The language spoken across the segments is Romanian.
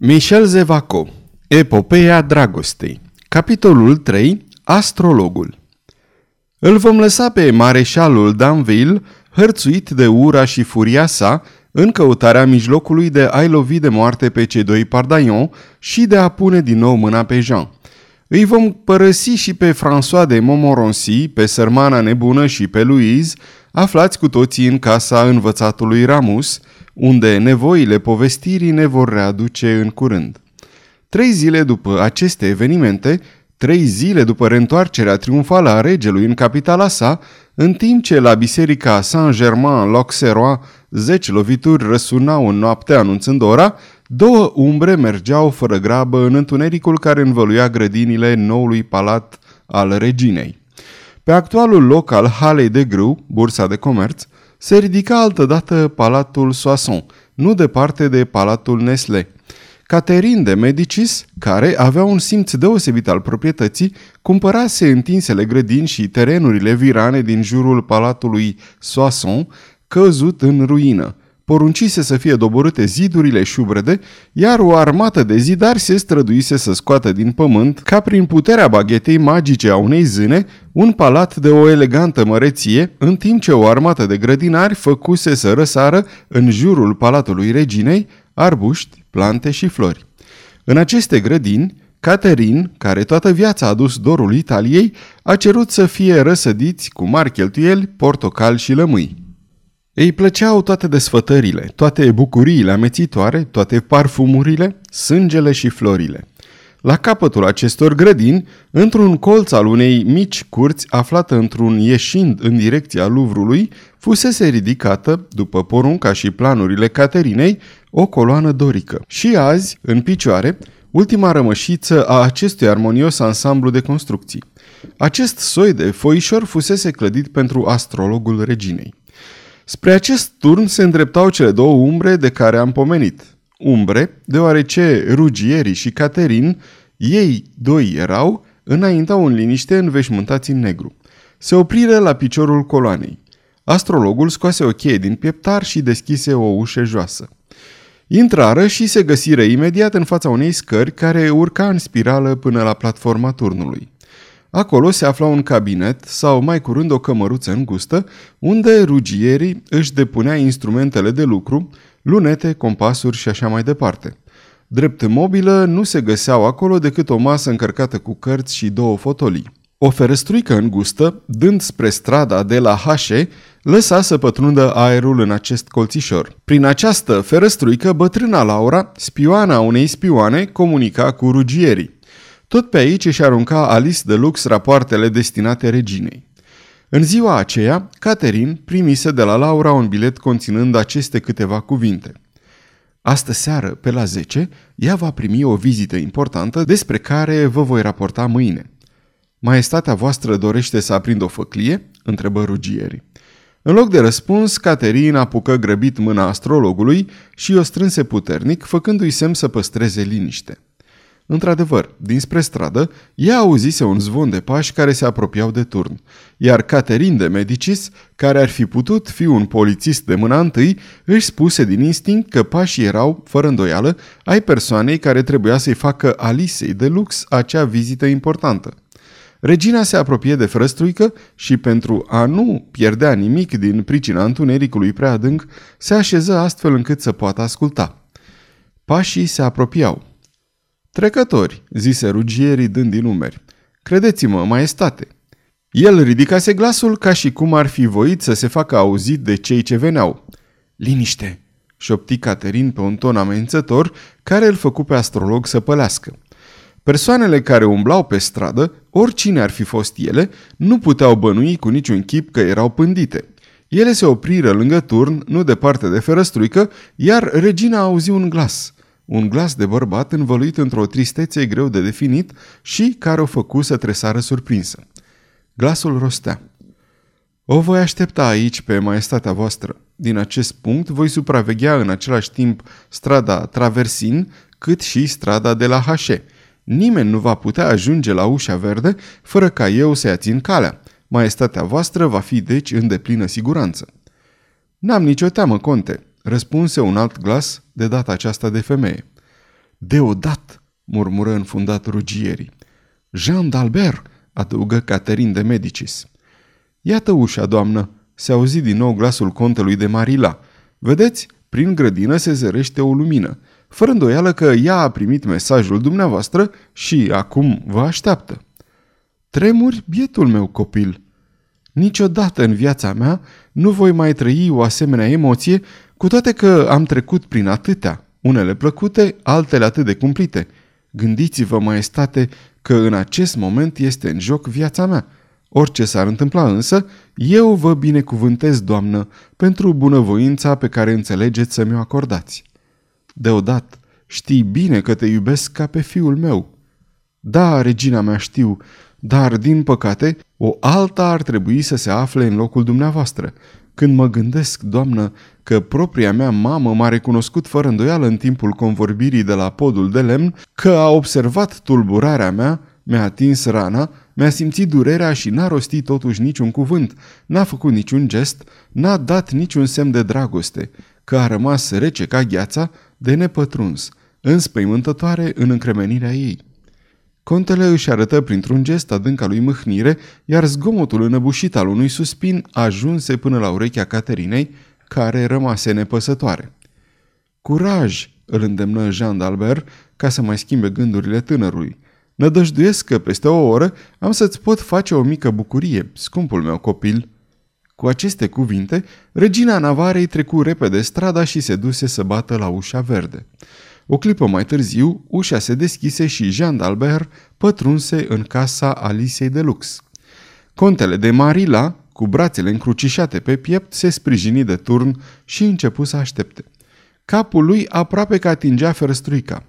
Michel Zevaco Epopeea dragostei Capitolul 3 Astrologul Îl vom lăsa pe mareșalul Danville hărțuit de ura și furia sa în căutarea mijlocului de a-i lovi de moarte pe cei doi Pardaion și de a pune din nou mâna pe Jean. Îi vom părăsi și pe François de Montmorency, pe sărmana nebună și pe Louise, aflați cu toții în casa învățatului Ramus, unde nevoile povestirii ne vor readuce în curând. Trei zile după aceste evenimente, trei zile după reîntoarcerea triumfală a regelui în capitala sa, în timp ce la biserica Saint-Germain-l'Auxerrois zeci lovituri răsunau în noapte anunțând ora, două umbre mergeau fără grabă în întunericul care învăluia grădinile noului palat al reginei. Pe actualul loc al Halei de Grâu, bursa de comerț, se ridica altădată Palatul Soissons, nu departe de Palatul Nesle. Caterin de Medicis, care avea un simț deosebit al proprietății, cumpărase întinsele grădini și terenurile virane din jurul Palatului Soissons, căzut în ruină – poruncise să fie doborâte zidurile șubrede, iar o armată de zidari se străduise să scoată din pământ, ca prin puterea baghetei magice a unei zâne, un palat de o elegantă măreție, în timp ce o armată de grădinari făcuse să răsară în jurul palatului reginei arbuști, plante și flori. În aceste grădini, Caterin, care toată viața a dus dorul Italiei, a cerut să fie răsădiți cu mari cheltuieli, portocal și lămâi. Îi plăceau toate desfătările, toate bucuriile amețitoare, toate parfumurile, sângele și florile. La capătul acestor grădini, într-un colț al unei mici curți aflată într-un ieșind în direcția Luvrului, fusese ridicată, după porunca și planurile Caterinei, o coloană dorică. Și azi, în picioare, ultima rămășiță a acestui armonios ansamblu de construcții. Acest soi de foișor fusese clădit pentru astrologul reginei. Spre acest turn se îndreptau cele două umbre de care am pomenit. Umbre, deoarece Rugieri și Caterin, ei doi erau, înaintau în liniște înveșmântați în negru. Se opriră la piciorul coloanei. Astrologul scoase o cheie din pieptar și deschise o ușă joasă. Intrară și se găsiră imediat în fața unei scări care urca în spirală până la platforma turnului. Acolo se afla un cabinet sau mai curând o cămăruță îngustă, unde rugierii își depunea instrumentele de lucru, lunete, compasuri și așa mai departe. Drept mobilă nu se găseau acolo decât o masă încărcată cu cărți și două fotolii. O ferăstruică îngustă, dând spre strada de la Hașe, lăsa să pătrundă aerul în acest colțișor. Prin această ferăstruică, bătrâna Laura, spioana unei spioane, comunica cu rugierii. Tot pe aici își arunca Alice de Lux rapoartele destinate reginei. În ziua aceea, Catherine primise de la Laura un bilet conținând aceste câteva cuvinte. Astă seară, pe la 10, ea va primi o vizită importantă despre care vă voi raporta mâine. Maestatea voastră dorește să aprindă o făclie? întrebă rugierii. În loc de răspuns, Caterina apucă grăbit mâna astrologului și o strânse puternic, făcându-i semn să păstreze liniște. Într-adevăr, dinspre stradă, ea auzise un zvon de pași care se apropiau de turn, iar Caterin de Medicis, care ar fi putut fi un polițist de mâna întâi, își spuse din instinct că pașii erau, fără îndoială, ai persoanei care trebuia să-i facă Alisei de lux acea vizită importantă. Regina se apropie de frăstruică și pentru a nu pierdea nimic din pricina întunericului prea adânc, se așeză astfel încât să poată asculta. Pașii se apropiau. Trecători, zise rugierii dând din numeri. Credeți-mă, maestate. El ridicase glasul ca și cum ar fi voit să se facă auzit de cei ce veneau. Liniște, șopti Caterin pe un ton amenințător care îl făcu pe astrolog să pălească. Persoanele care umblau pe stradă, oricine ar fi fost ele, nu puteau bănui cu niciun chip că erau pândite. Ele se opriră lângă turn, nu departe de ferăstruică, iar regina auzi un glas – un glas de bărbat învăluit într-o tristețe greu de definit și care o făcu să tresară surprinsă. Glasul rostea. O voi aștepta aici pe maestatea voastră. Din acest punct voi supraveghea în același timp strada Traversin, cât și strada de la Hașe. Nimeni nu va putea ajunge la ușa verde fără ca eu să-i țin calea. Maestatea voastră va fi deci în deplină siguranță. N-am nicio teamă, conte, răspunse un alt glas, de data aceasta de femeie. Deodat, murmură înfundat rugierii. Jean d'Albert, adăugă Caterin de Medicis. Iată ușa, doamnă, se auzi din nou glasul contelui de Marila. Vedeți, prin grădină se zărește o lumină. Fără îndoială că ea a primit mesajul dumneavoastră și acum vă așteaptă. Tremuri, bietul meu copil. Niciodată în viața mea nu voi mai trăi o asemenea emoție, cu toate că am trecut prin atâtea, unele plăcute, altele atât de cumplite. Gândiți-vă, maestate, că în acest moment este în joc viața mea. Orice s-ar întâmpla însă, eu vă binecuvântez, doamnă, pentru bunăvoința pe care înțelegeți să mi-o acordați. Deodată, știi bine că te iubesc ca pe fiul meu. Da, regina mea, știu, dar, din păcate, o alta ar trebui să se afle în locul dumneavoastră. Când mă gândesc, doamnă, că propria mea mamă m-a recunoscut fără îndoială în timpul convorbirii de la podul de lemn, că a observat tulburarea mea, mi-a atins rana, mi-a simțit durerea și n-a rostit totuși niciun cuvânt, n-a făcut niciun gest, n-a dat niciun semn de dragoste, că a rămas rece ca gheața, de nepătruns, înspăimântătoare în încremenirea ei. Contele își arătă printr-un gest adânca lui mâhnire, iar zgomotul înăbușit al unui suspin ajunse până la urechea Caterinei, care rămase nepăsătoare. Curaj, îl îndemnă Jean d'Albert ca să mai schimbe gândurile tânărului. Nădăjduiesc că peste o oră am să-ți pot face o mică bucurie, scumpul meu copil. Cu aceste cuvinte, regina Navarei trecu repede strada și se duse să bată la ușa verde. O clipă mai târziu, ușa se deschise și Jean d'Albert pătrunse în casa Alisei de Lux. Contele de Marila, cu brațele încrucișate pe piept, se sprijini de turn și începu să aștepte. Capul lui aproape că atingea ferăstruica.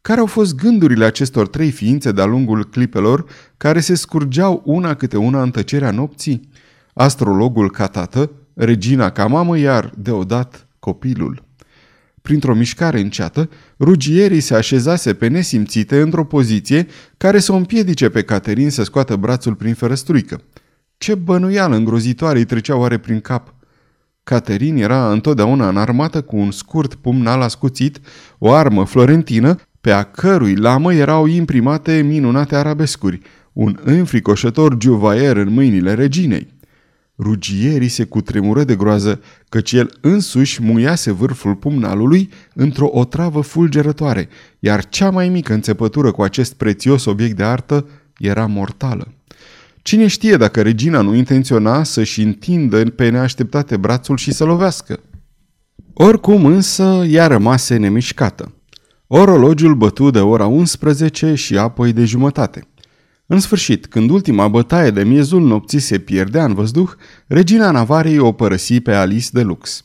Care au fost gândurile acestor trei ființe de-a lungul clipelor care se scurgeau una câte una în tăcerea nopții? Astrologul ca tată, regina ca mamă, iar deodată copilul. Printr-o mișcare înceată, rugierii se așezase pe nesimțite într-o poziție care să o împiedice pe Caterin să scoată brațul prin ferăstruică. Ce bănuială îngrozitoare îi trecea oare prin cap! Caterin era întotdeauna înarmată cu un scurt pumnal ascuțit, o armă florentină, pe a cărui lamă erau imprimate minunate arabescuri, un înfricoșător juvaier în mâinile reginei. Rugierii se cutremură de groază, căci el însuși muiase vârful pumnalului într-o otravă fulgerătoare, iar cea mai mică înțepătură cu acest prețios obiect de artă era mortală. Cine știe dacă regina nu intenționa să-și întindă pe neașteptate brațul și să lovească? Oricum însă ea rămase nemișcată. Orologiul bătu de ora 11 și apoi de jumătate. În sfârșit, când ultima bătaie de miezul nopții se pierdea în văzduh, regina Navarei o părăsi pe Alice de Lux.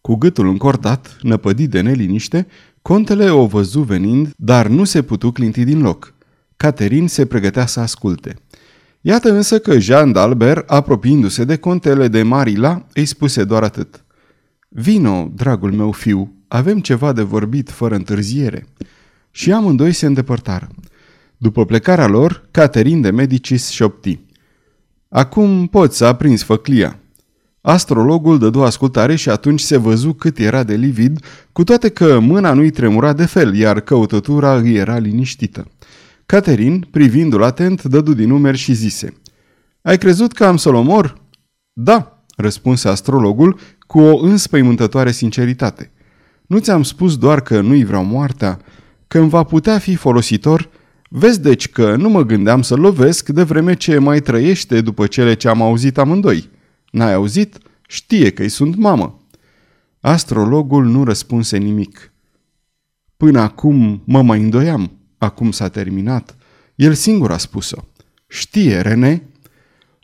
Cu gâtul încordat, năpădit de neliniște, contele o văzu venind, dar nu se putu clinti din loc. Caterin se pregătea să asculte. Iată însă că Jean d'Albert, apropiindu-se de contele de Marila, îi spuse doar atât. Vino, dragul meu fiu, avem ceva de vorbit fără întârziere. Și amândoi se îndepărtară. După plecarea lor, Caterin de Medicis șopti. Acum poți să aprinzi făclia. Astrologul dădu ascultare și atunci se văzu cât era de livid, cu toate că mâna nu-i tremura de fel, iar căutătura îi era liniștită. Caterin, privindu-l atent, dădu din numeri și zise Ai crezut că am să-l omor?" Da," răspunse astrologul cu o înspăimântătoare sinceritate. Nu ți-am spus doar că nu-i vreau moartea, că îmi va putea fi folositor Vezi deci că nu mă gândeam să lovesc de vreme ce mai trăiește după cele ce am auzit amândoi. N-ai auzit? Știe că-i sunt mamă. Astrologul nu răspunse nimic. Până acum mă mai îndoiam. Acum s-a terminat. El singur a spus-o. Știe, Rene,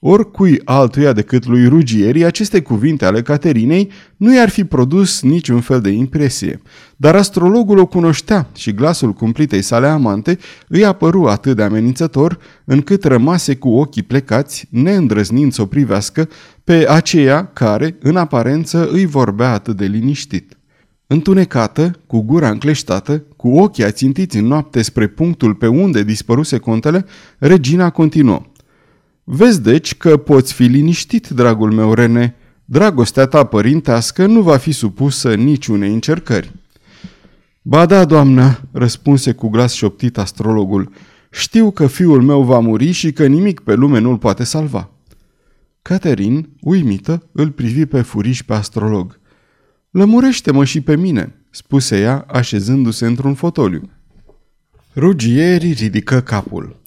Oricui altuia decât lui Rugieri, aceste cuvinte ale Caterinei nu i-ar fi produs niciun fel de impresie. Dar astrologul o cunoștea și glasul cumplitei sale amante îi apăru atât de amenințător, încât rămase cu ochii plecați, neîndrăznind să o privească, pe aceea care, în aparență, îi vorbea atât de liniștit. Întunecată, cu gura încleștată, cu ochii ațintiți în noapte spre punctul pe unde dispăruse contele, regina continuă. Vezi deci că poți fi liniștit, dragul meu Rene. Dragostea ta părintească nu va fi supusă niciunei încercări. Ba da, doamnă, răspunse cu glas șoptit astrologul. Știu că fiul meu va muri și că nimic pe lume nu-l poate salva. Caterin, uimită, îl privi pe furiș pe astrolog. Lămurește-mă și pe mine, spuse ea, așezându-se într-un fotoliu. Rugieri ridică capul.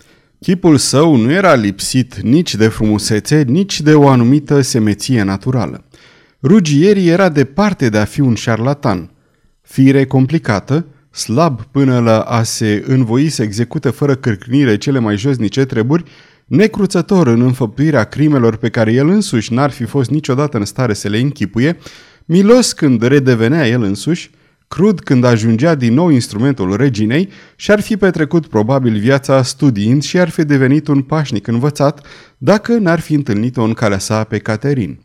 Chipul său nu era lipsit nici de frumusețe, nici de o anumită semeție naturală. Rugieri era departe de a fi un șarlatan. Fire complicată, slab până la a se învoi să execute fără cârcnire cele mai josnice treburi, necruțător în înfăptuirea crimelor pe care el însuși n-ar fi fost niciodată în stare să le închipuie, milos când redevenea el însuși, crud când ajungea din nou instrumentul reginei și-ar fi petrecut probabil viața studiind și ar fi devenit un pașnic învățat dacă n-ar fi întâlnit-o în calea sa pe Caterin.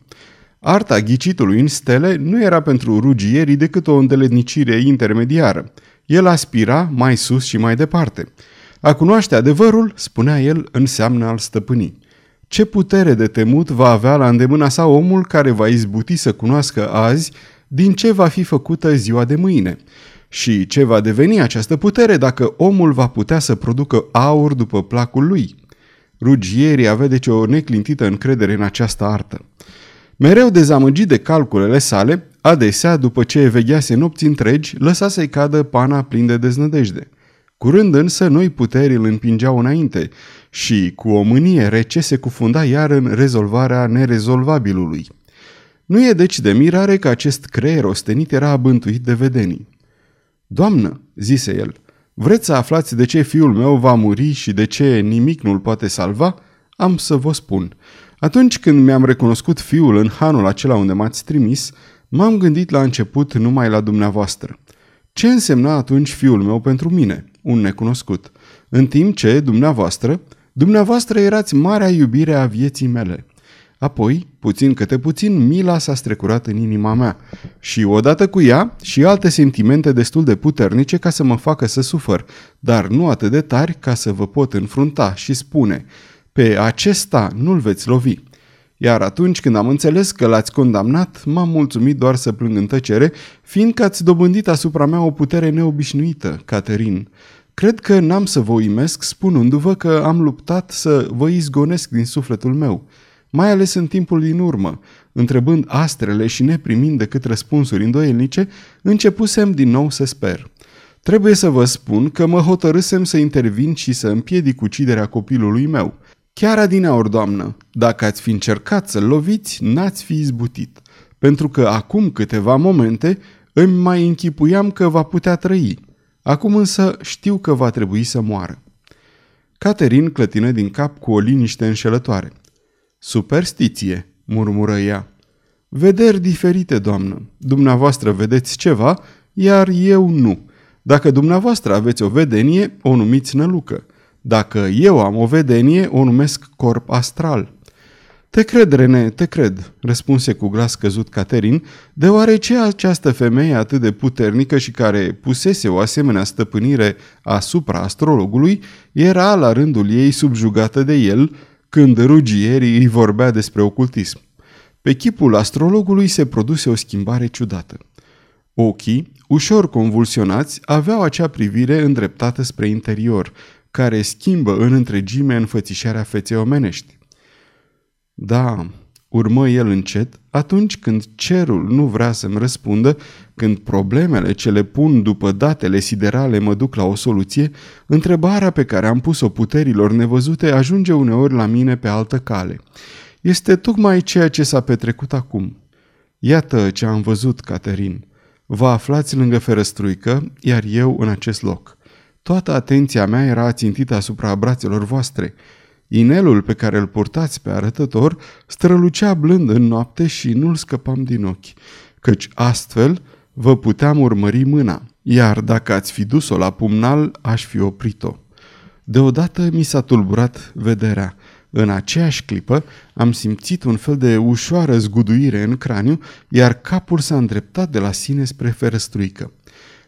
Arta ghicitului în stele nu era pentru rugierii decât o îndeletnicire intermediară. El aspira mai sus și mai departe. A cunoaște adevărul, spunea el, înseamnă al stăpânii. Ce putere de temut va avea la îndemâna sa omul care va izbuti să cunoască azi din ce va fi făcută ziua de mâine? Și ce va deveni această putere dacă omul va putea să producă aur după placul lui? Rugierii avea deci o neclintită încredere în această artă. Mereu dezamăgit de calculele sale, adesea, după ce veghease nopți întregi, lăsa să-i cadă pana plin de deznădejde. Curând însă noi puteri îl împingeau înainte și, cu o mânie rece, se cufunda iar în rezolvarea nerezolvabilului. Nu e deci de mirare că acest creier ostenit era abântuit de vedenii. Doamnă, zise el, vreți să aflați de ce fiul meu va muri și de ce nimic nu-l poate salva? Am să vă spun. Atunci când mi-am recunoscut fiul în hanul acela unde m-ați trimis, m-am gândit la început numai la dumneavoastră. Ce însemna atunci fiul meu pentru mine, un necunoscut? În timp ce, dumneavoastră, dumneavoastră erați marea iubire a vieții mele. Apoi, puțin câte puțin, mila s-a strecurat în inima mea și odată cu ea și alte sentimente destul de puternice ca să mă facă să sufăr, dar nu atât de tari ca să vă pot înfrunta și spune – pe acesta nu-l veți lovi. Iar atunci când am înțeles că l-ați condamnat, m-am mulțumit doar să plâng în tăcere, fiindcă ați dobândit asupra mea o putere neobișnuită, Caterin. Cred că n-am să vă uimesc spunându-vă că am luptat să vă izgonesc din sufletul meu, mai ales în timpul din urmă, întrebând astrele și neprimind decât răspunsuri îndoielnice, începusem din nou să sper. Trebuie să vă spun că mă hotărâsem să intervin și să împiedic uciderea copilului meu – Chiar adineaori, doamnă, dacă ați fi încercat să-l loviți, n-ați fi izbutit, pentru că acum câteva momente îmi mai închipuiam că va putea trăi. Acum însă știu că va trebui să moară. Caterin clătină din cap cu o liniște înșelătoare. Superstiție, murmură ea. Vederi diferite, doamnă. Dumneavoastră vedeți ceva, iar eu nu. Dacă dumneavoastră aveți o vedenie, o numiți nălucă. Dacă eu am o vedenie, o numesc corp astral. Te cred, Rene, te cred, răspunse cu glas căzut Caterin, deoarece această femeie atât de puternică și care pusese o asemenea stăpânire asupra astrologului, era la rândul ei subjugată de el când rugierii îi vorbea despre ocultism. Pe chipul astrologului se produse o schimbare ciudată. Ochii, ușor convulsionați, aveau acea privire îndreptată spre interior, care schimbă în întregime înfățișarea feței omenești. Da, urmă el încet, atunci când cerul nu vrea să-mi răspundă, când problemele ce le pun după datele siderale mă duc la o soluție, întrebarea pe care am pus-o puterilor nevăzute ajunge uneori la mine pe altă cale. Este tocmai ceea ce s-a petrecut acum. Iată ce am văzut, Caterin. Vă aflați lângă ferăstruică, iar eu în acest loc. Toată atenția mea era țintită asupra brațelor voastre. Inelul pe care îl purtați pe arătător strălucea blând în noapte și nu-l scăpam din ochi, căci astfel vă puteam urmări mâna, iar dacă ați fi dus-o la pumnal, aș fi oprit-o. Deodată mi s-a tulburat vederea. În aceeași clipă am simțit un fel de ușoară zguduire în craniu, iar capul s-a îndreptat de la sine spre ferăstruică.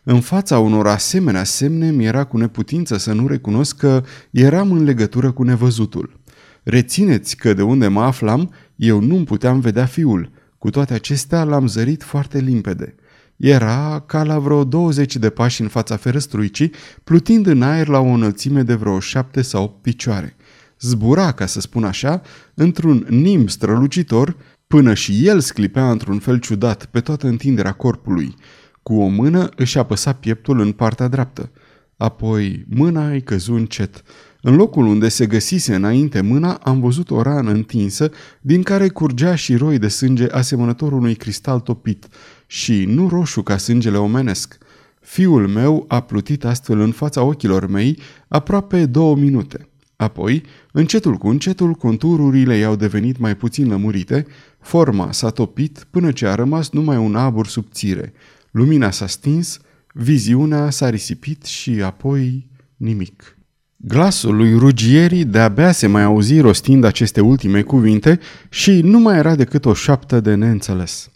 În fața unor asemenea semne mi-era cu neputință să nu recunosc că eram în legătură cu nevăzutul. Rețineți că de unde mă aflam, eu nu puteam vedea fiul. Cu toate acestea l-am zărit foarte limpede. Era ca la vreo 20 de pași în fața ferăstruicii, plutind în aer la o înălțime de vreo șapte sau opt picioare. Zbura, ca să spun așa, într-un nimb strălucitor, până și el sclipea într-un fel ciudat pe toată întinderea corpului. Cu o mână își apăsa pieptul în partea dreaptă. Apoi mâna îi căzu încet. În locul unde se găsise înainte mâna, am văzut o rană întinsă, din care curgea și roi de sânge asemănător unui cristal topit și nu roșu ca sângele omenesc. Fiul meu a plutit astfel în fața ochilor mei aproape două minute. Apoi, încetul cu încetul, contururile i-au devenit mai puțin lămurite, forma s-a topit până ce a rămas numai un abur subțire. Lumina s-a stins, viziunea s-a risipit și apoi nimic. Glasul lui Ruggieri de-abia se mai auzi rostind aceste ultime cuvinte și nu mai era decât o șaptă de neînțeles.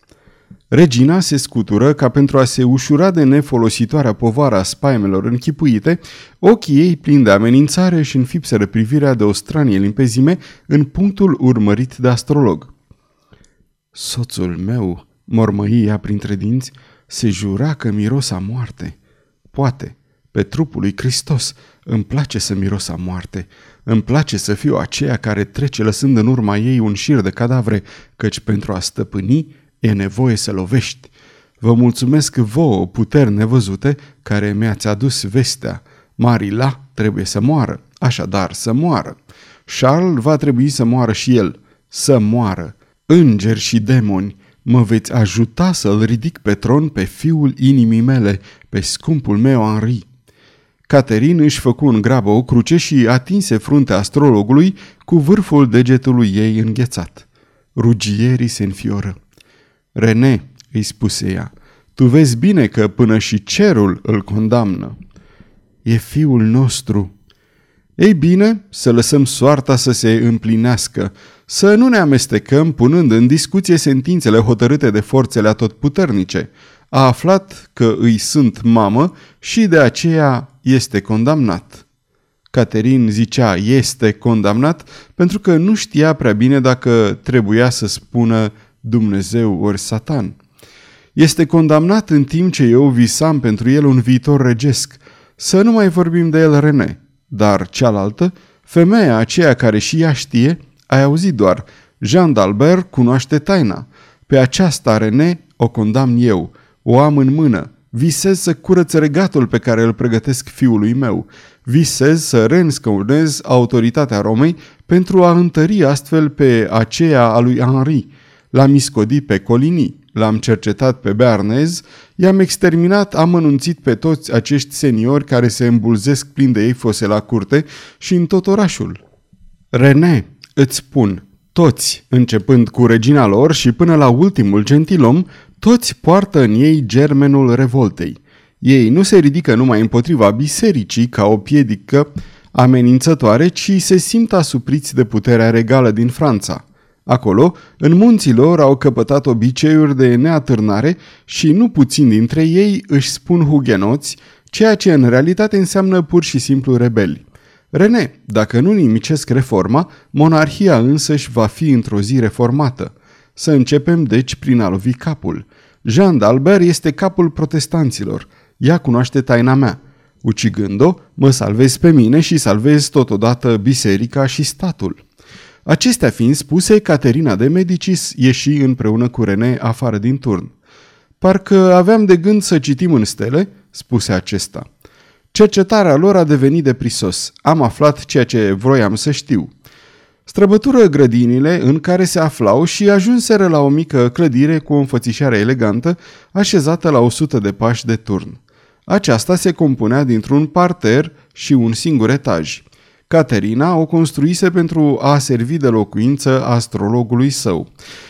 Regina se scutură ca pentru a se ușura de nefolositoarea povara spaimelor închipuite, ochii ei plini de amenințare și înfipseră privirea de o stranie limpezime în punctul urmărit de astrolog. Soțul meu, mormăi ea printre dinți, se jura că miros a moarte. Poate, pe trupul lui Hristos, îmi place să miros a moarte. Îmi place să fiu aceea care trece lăsând în urma ei un șir de cadavre, căci pentru a stăpâni e nevoie să lovești. Vă mulțumesc vouă, puteri nevăzute, care mi-ați adus vestea. Marila trebuie să moară, așadar să moară. Charles va trebui să moară și el, să moară. Îngeri și demoni, mă veți ajuta să-l ridic pe tron pe fiul inimii mele, pe scumpul meu Henri. Caterin își făcu în grabă o cruce și atinse fruntea astrologului cu vârful degetului ei înghețat. Rugierii se înfioră. René, îi spuse ea, tu vezi bine că până și cerul îl condamnă. E fiul nostru. Ei bine, să lăsăm soarta să se împlinească, să nu ne amestecăm punând în discuție sentințele hotărâte de forțele atotputernice. A aflat că îi sunt mamă și de aceea este condamnat. Caterin zicea este condamnat pentru că nu știa prea bine dacă trebuia să spună Dumnezeu ori Satan. Este condamnat în timp ce eu visam pentru el un viitor regesc. Să nu mai vorbim de el, René. Dar cealaltă, femeia aceea care și ea știe, ai auzit doar, Jean d'Albert cunoaște taina. Pe aceasta, René, o condamn eu. O am în mână. Visez să curăț regatul pe care îl pregătesc fiului meu. Visez să reînscăunez autoritatea Romei pentru a întări astfel pe aceea a lui Henri. L-am iscodit pe Colini, l-am cercetat pe Bearnez, i-am exterminat, am anunțit pe toți acești seniori care se îmbulzesc plin de ei fose la curte și în tot orașul. René, îți spun, toți, începând cu regina lor și până la ultimul gentilom, toți poartă în ei germenul revoltei. Ei nu se ridică numai împotriva bisericii ca o piedică amenințătoare, ci se simt asupriți de puterea regală din Franța. Acolo, în munții lor au căpătat obiceiuri de neatârnare și nu puțin dintre ei își spun hugenoți, ceea ce în realitate înseamnă pur și simplu rebeli. René, dacă nu nimicesc reforma, monarhia însăși va fi într-o zi reformată. Să începem deci prin a lovi capul. Jean d'Albert este capul protestanților. Ea cunoaște taina mea. Ucigând-o, mă salvez pe mine și salvez totodată biserica și statul. Acestea fiind spuse, Caterina de Medicis ieși împreună cu René afară din turn. Parcă aveam de gând să citim în stele, spuse acesta. Cercetarea lor a devenit de prisos. Am aflat ceea ce vroiam să știu. Străbătură grădinile în care se aflau și ajunseră la o mică clădire cu o înfățișare elegantă, așezată la 100 de pași de turn. Aceasta se compunea dintr-un parter și un singur etaj. Caterina o construise pentru a servi de locuință astrologului său.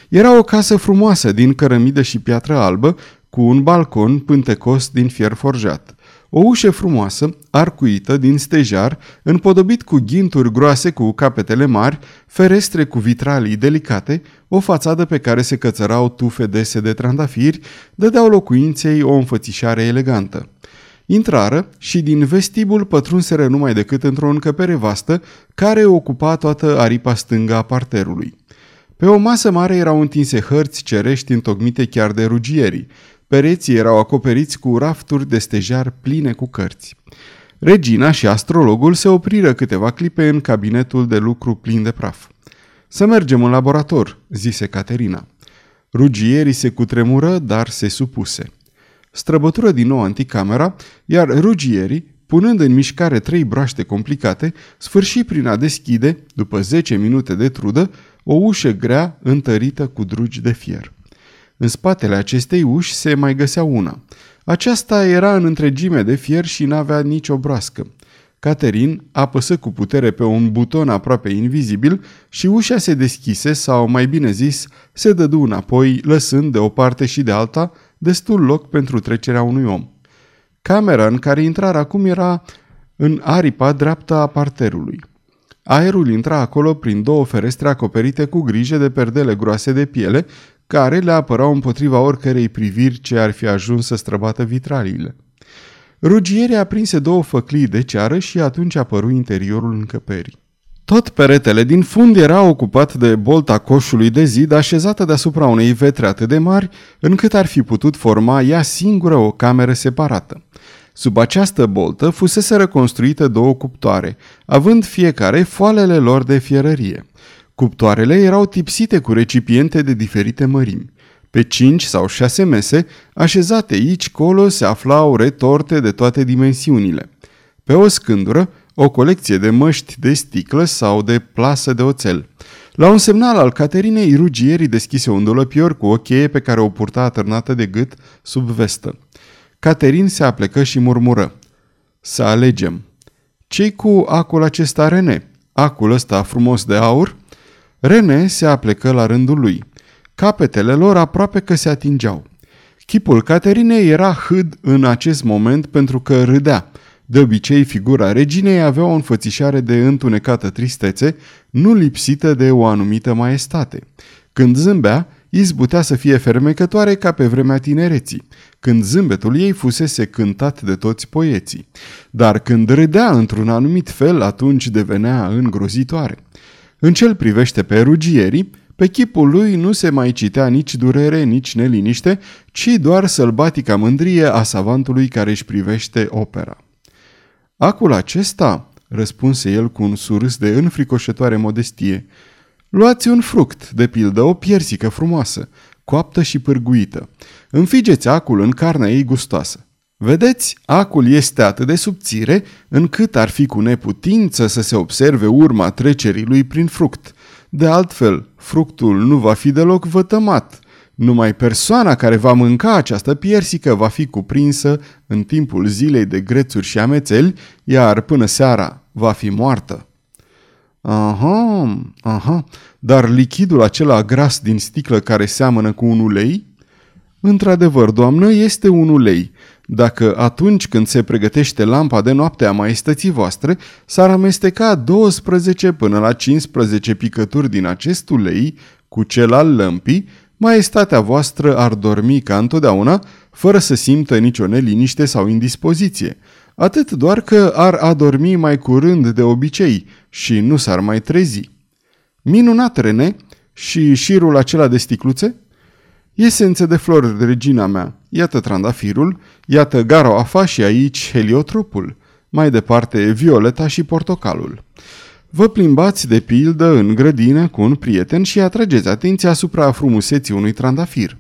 Era o casă frumoasă din cărămidă și piatră albă, cu un balcon pântecos din fier forjat. O ușă frumoasă, arcuită din stejar, împodobit cu ghinturi groase cu capetele mari, ferestre cu vitralii delicate, o fațadă pe care se cățărau tufe dese de trandafiri, dădeau locuinței o înfățișare elegantă. Intrară și din vestibul pătrunseră numai decât într-o încăpere vastă care ocupa toată aripa stângă a parterului. Pe o masă mare erau întinse hărți cerești întocmite chiar de rugierii. pereții erau acoperiți cu rafturi de stejar pline cu cărți. Regina și astrologul se opriră câteva clipe în cabinetul de lucru plin de praf. Să mergem în laborator, zise Caterina. Rugierii se cutremură, dar se supuse. Străbătură din nou anticamera, iar rugierii, punând în mișcare trei broaște complicate, sfârși prin a deschide, după 10 minute de trudă, o ușă grea întărită cu drugi de fier. În spatele acestei uși se mai găsea una. Aceasta era în întregime de fier și n-avea nicio broască. Caterin apăsă cu putere pe un buton aproape invizibil și ușa se deschise, sau mai bine zis, se dădu înapoi, lăsând de o parte și de alta destul loc pentru trecerea unui om. Camera în care intrarea acum era în aripa dreaptă a parterului. Aerul intra acolo prin două ferestre acoperite cu grijă de perdele groase de piele, care le apărau împotriva oricărei priviri ce ar fi ajuns să străbată vitraliile. Rugierii aprinse două făclii de ceară și atunci apăru interiorul încăperii. Tot peretele din fund era ocupat de bolta coșului de zid așezată deasupra unei vetre atât de mari, încât ar fi putut forma ea singură o cameră separată. Sub această boltă fusese reconstruite două cuptoare, având fiecare foalele lor de fierărie. Cuptoarele erau tipsite cu recipiente de diferite mărimi. Pe cinci sau șase mese, așezate aici colo, se aflau retorte de toate dimensiunile. Pe o scândură, o colecție de măști de sticlă sau de plasă de oțel. La un semnal al Caterinei, rugierii deschise un dulăpior cu o cheie pe care o purta atârnată de gât sub vestă. Caterin se aplecă și murmură. Să alegem. Ce-i cu acul acesta Rene? Acul ăsta frumos de aur? Rene se aplecă la rândul lui. Capetele lor aproape că se atingeau. Chipul Caterinei era hâd în acest moment pentru că râdea. De obicei, figura reginei avea o înfățișare de întunecată tristețe, nu lipsită de o anumită maestate. Când zâmbea, izbutea să fie fermecătoare ca pe vremea tinereții, când zâmbetul ei fusese cântat de toți poeții. Dar când râdea într-un anumit fel, atunci devenea îngrozitoare. În cel privește pe rugierii, pe chipul lui nu se mai citea nici durere, nici neliniște, ci doar sălbatica mândrie a savantului care își privește opera. Acul acesta, răspunse el cu un surâs de înfricoșătoare modestie, luați un fruct, de pildă o piersică frumoasă, coaptă și pârguită. Înfigeți acul în carnea ei gustoasă. Vedeți, acul este atât de subțire încât ar fi cu neputință să se observe urma trecerii lui prin fruct. De altfel, fructul nu va fi deloc vătămat. Numai persoana care va mânca această piersică va fi cuprinsă în timpul zilei de grețuri și amețeli, iar până seara va fi moartă. Aha, aha, dar lichidul acela gras din sticlă care seamănă cu un ulei? Într-adevăr, doamnă, este un ulei. Dacă atunci când se pregătește lampa de noapte a maestății voastre, s-ar amesteca 12 până la 15 picături din acest ulei cu cel al lămpii, maestatea voastră ar dormi ca întotdeauna, fără să simtă nicio neliniște sau indispoziție. Atât doar că ar adormi mai curând de obicei și nu s-ar mai trezi. Minunat, Rene, și șirul acela de sticluțe? Esențe de flori, regina mea. Iată trandafirul, iată garoafa și aici heliotropul. Mai departe, violeta și portocalul. Vă plimbați de pildă în grădină cu un prieten și atrageți atenția asupra frumuseții unui trandafir.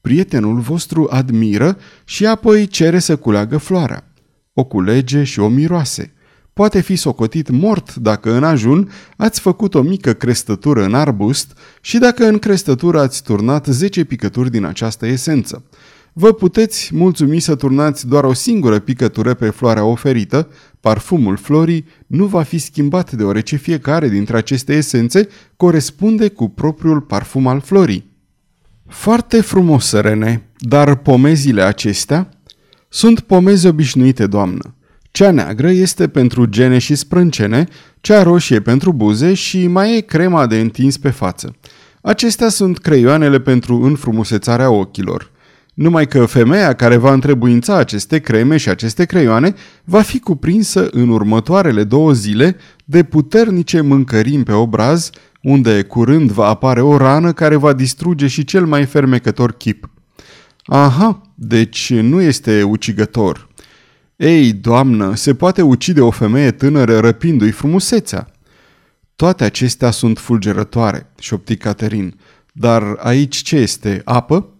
Prietenul vostru admiră și apoi cere să culeagă floarea. O culege și o miroase. Poate fi socotit mort dacă în ajun ați făcut o mică crestătură în arbust și dacă în crestătură ați turnat 10 picături din această esență. Vă puteți mulțumi să turnați doar o singură picătură pe floarea oferită, parfumul florii nu va fi schimbat deoarece fiecare dintre aceste esențe corespunde cu propriul parfum al florii. Foarte frumos, Rene, dar pomezile acestea sunt pomezi obișnuite, doamnă. Cea neagră este pentru gene și sprâncene, cea roșie pentru buze și mai e crema de întins pe față. Acestea sunt creioanele pentru înfrumusețarea ochilor. Numai că femeia care va întrebuința aceste creme și aceste creioane va fi cuprinsă în următoarele două zile de puternice mâncărimi pe obraz, unde curând va apare o rană care va distruge și cel mai fermecător chip. Aha, deci nu este ucigător. Ei, doamnă, se poate ucide o femeie tânără răpindu-i frumusețea. Toate acestea sunt fulgerătoare, șopti Caterin. Dar aici ce este? Apă?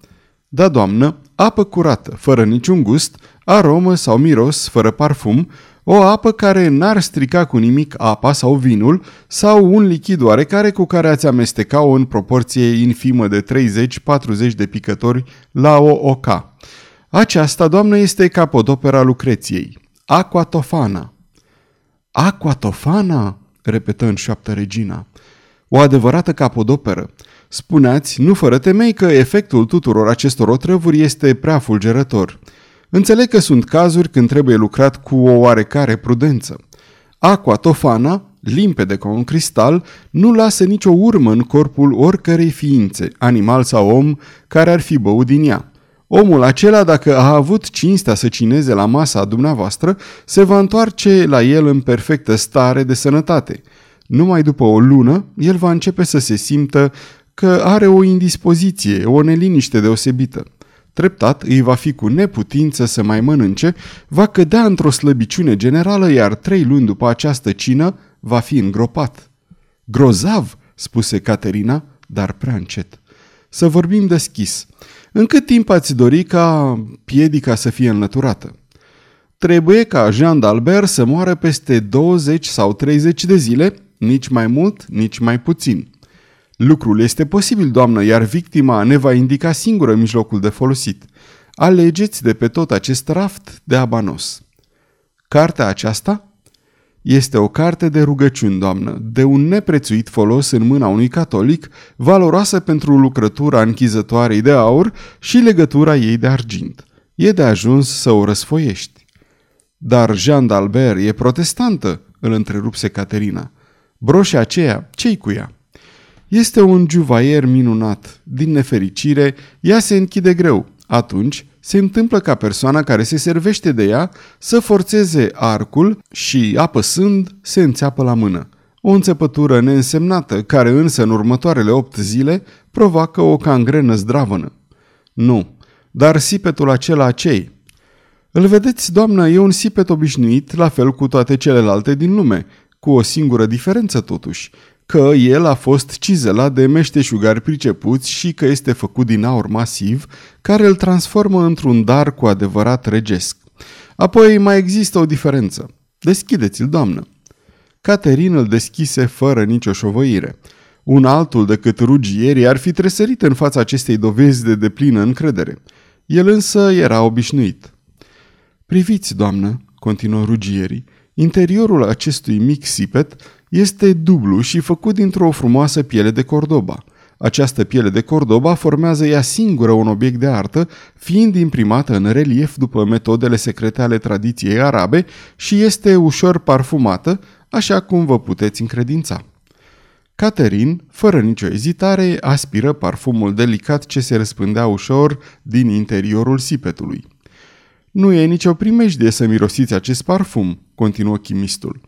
Da, doamnă, apă curată, fără niciun gust, aromă sau miros, fără parfum, o apă care n-ar strica cu nimic apa sau vinul sau un lichid oarecare cu care ați amesteca-o în proporție infimă de 30-40 de picători la o oca. Aceasta, doamnă, este capodopera Lucreției. Aquatofana. Aquatofana? repetă în șoaptă regina. O adevărată capodoperă. Spuneați, nu fără temei, că efectul tuturor acestor otrăvuri este prea fulgerător. Înțeleg că sunt cazuri când trebuie lucrat cu o oarecare prudență. Aqua tofana, limpede ca un cristal, nu lasă nicio urmă în corpul oricărei ființe, animal sau om, care ar fi băut din ea. Omul acela, dacă a avut cinstea să cineze la masa dumneavoastră, se va întoarce la el în perfectă stare de sănătate. Numai după o lună, el va începe să se simtă că are o indispoziție, o neliniște deosebită. Treptat îi va fi cu neputință să mai mănânce, va cădea într-o slăbiciune generală, iar trei luni după această cină va fi îngropat. Grozav, spuse Caterina, dar prea încet. Să vorbim deschis. În cât timp ați dori ca piedica să fie înlăturată? Trebuie ca Jean d'Albert să moară peste 20 sau 30 de zile, nici mai mult, nici mai puțin. Lucrul este posibil, doamnă, iar victima ne va indica singură mijlocul de folosit. Alegeți de pe tot acest raft de abanos. Cartea aceasta este o carte de rugăciuni, doamnă, de un neprețuit folos în mâna unui catolic, valoroasă pentru lucrătura închizătoarei de aur și legătura ei de argint. E de ajuns să o răsfoiești. Dar Jean d'Albert e protestantă, îl întrerupse Caterina. Broșea aceea, ce-i cu ea? Este un juvaier minunat. Din nefericire, ea se închide greu. Atunci, se întâmplă ca persoana care se servește de ea să forțeze arcul și, apăsând, se înțeapă la mână. O înțepătură neînsemnată, care însă în următoarele opt zile provoacă o cangrenă zdravănă. Nu, dar sipetul acela cei? Îl vedeți, doamnă, e un sipet obișnuit, la fel cu toate celelalte din lume, cu o singură diferență totuși că el a fost cizelat de meșteșugari pricepuți și că este făcut din aur masiv, care îl transformă într-un dar cu adevărat regesc. Apoi mai există o diferență. Deschideți-l, doamnă. Caterin îl deschise fără nicio șovăire. Un altul decât rugierii ar fi tresărit în fața acestei dovezi de deplină încredere. El însă era obișnuit. Priviți, doamnă, continuă rugierii, interiorul acestui mic sipet este dublu și făcut dintr-o frumoasă piele de cordoba. Această piele de cordoba formează ea singură un obiect de artă, fiind imprimată în relief după metodele secrete ale tradiției arabe și este ușor parfumată, așa cum vă puteți încredința. Caterin, fără nicio ezitare, aspiră parfumul delicat ce se răspândea ușor din interiorul sipetului. Nu e nicio primejdie să mirosiți acest parfum, continuă chimistul.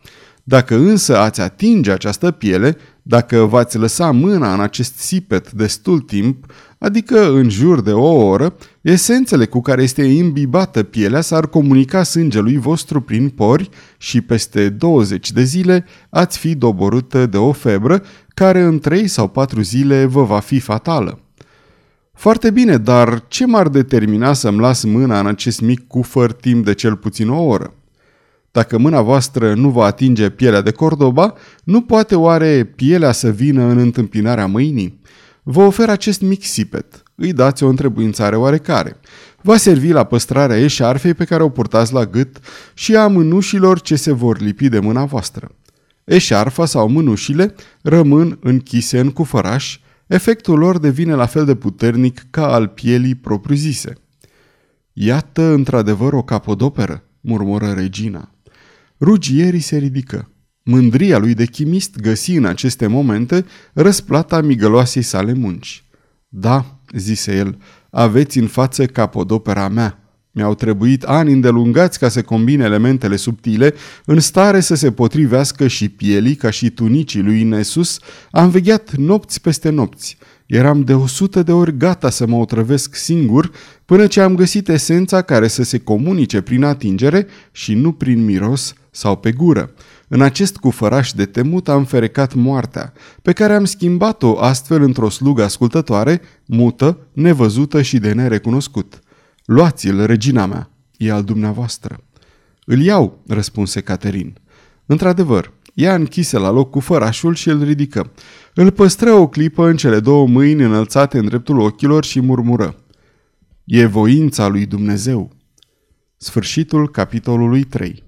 Dacă însă ați atinge această piele, dacă v-ați lăsa mâna în acest sipet destul timp, adică în jur de o oră, esențele cu care este imbibată pielea s-ar comunica sângelui vostru prin pori și peste 20 de zile ați fi doborută de o febră care în 3 sau 4 zile vă va fi fatală. Foarte bine, dar ce m-ar determina să-mi las mâna în acest mic cufăr timp de cel puțin o oră? Dacă mâna voastră nu va atinge pielea de Cordoba, nu poate oare pielea să vină în întâmpinarea mâinii? Vă ofer acest mic sipet. Îi dați o întrebuințare oarecare. Va servi la păstrarea eșarfei pe care o purtați la gât și a mânușilor ce se vor lipi de mâna voastră. Eșarfa sau mânușile rămân închise în cufăraș, efectul lor devine la fel de puternic ca al pielii propriu-zise. Iată într-adevăr o capodoperă, murmură regina. Rugierii se ridică. Mândria lui de chimist găsi în aceste momente răsplata migăloasei sale munci. Da, zise el, aveți în față capodopera mea. Mi-au trebuit ani îndelungați ca să combine elementele subtile, în stare să se potrivească și pielii ca și tunicii lui Nesus, am vegheat nopți peste nopți. Eram de o sută de ori gata să mă otrăvesc singur până ce am găsit esența care să se comunice prin atingere și nu prin miros sau pe gură. În acest cufăraș de temut am ferecat moartea, pe care am schimbat-o astfel într-o slugă ascultătoare, mută, nevăzută și de nerecunoscut. Luați-l, regina mea, e al dumneavoastră. Îl iau, răspunse Caterin. Într-adevăr, ea închise la loc cu fărașul și îl ridică. Îl păstră o clipă în cele două mâini înălțate în dreptul ochilor și murmură. E voința lui Dumnezeu. Sfârșitul capitolului 3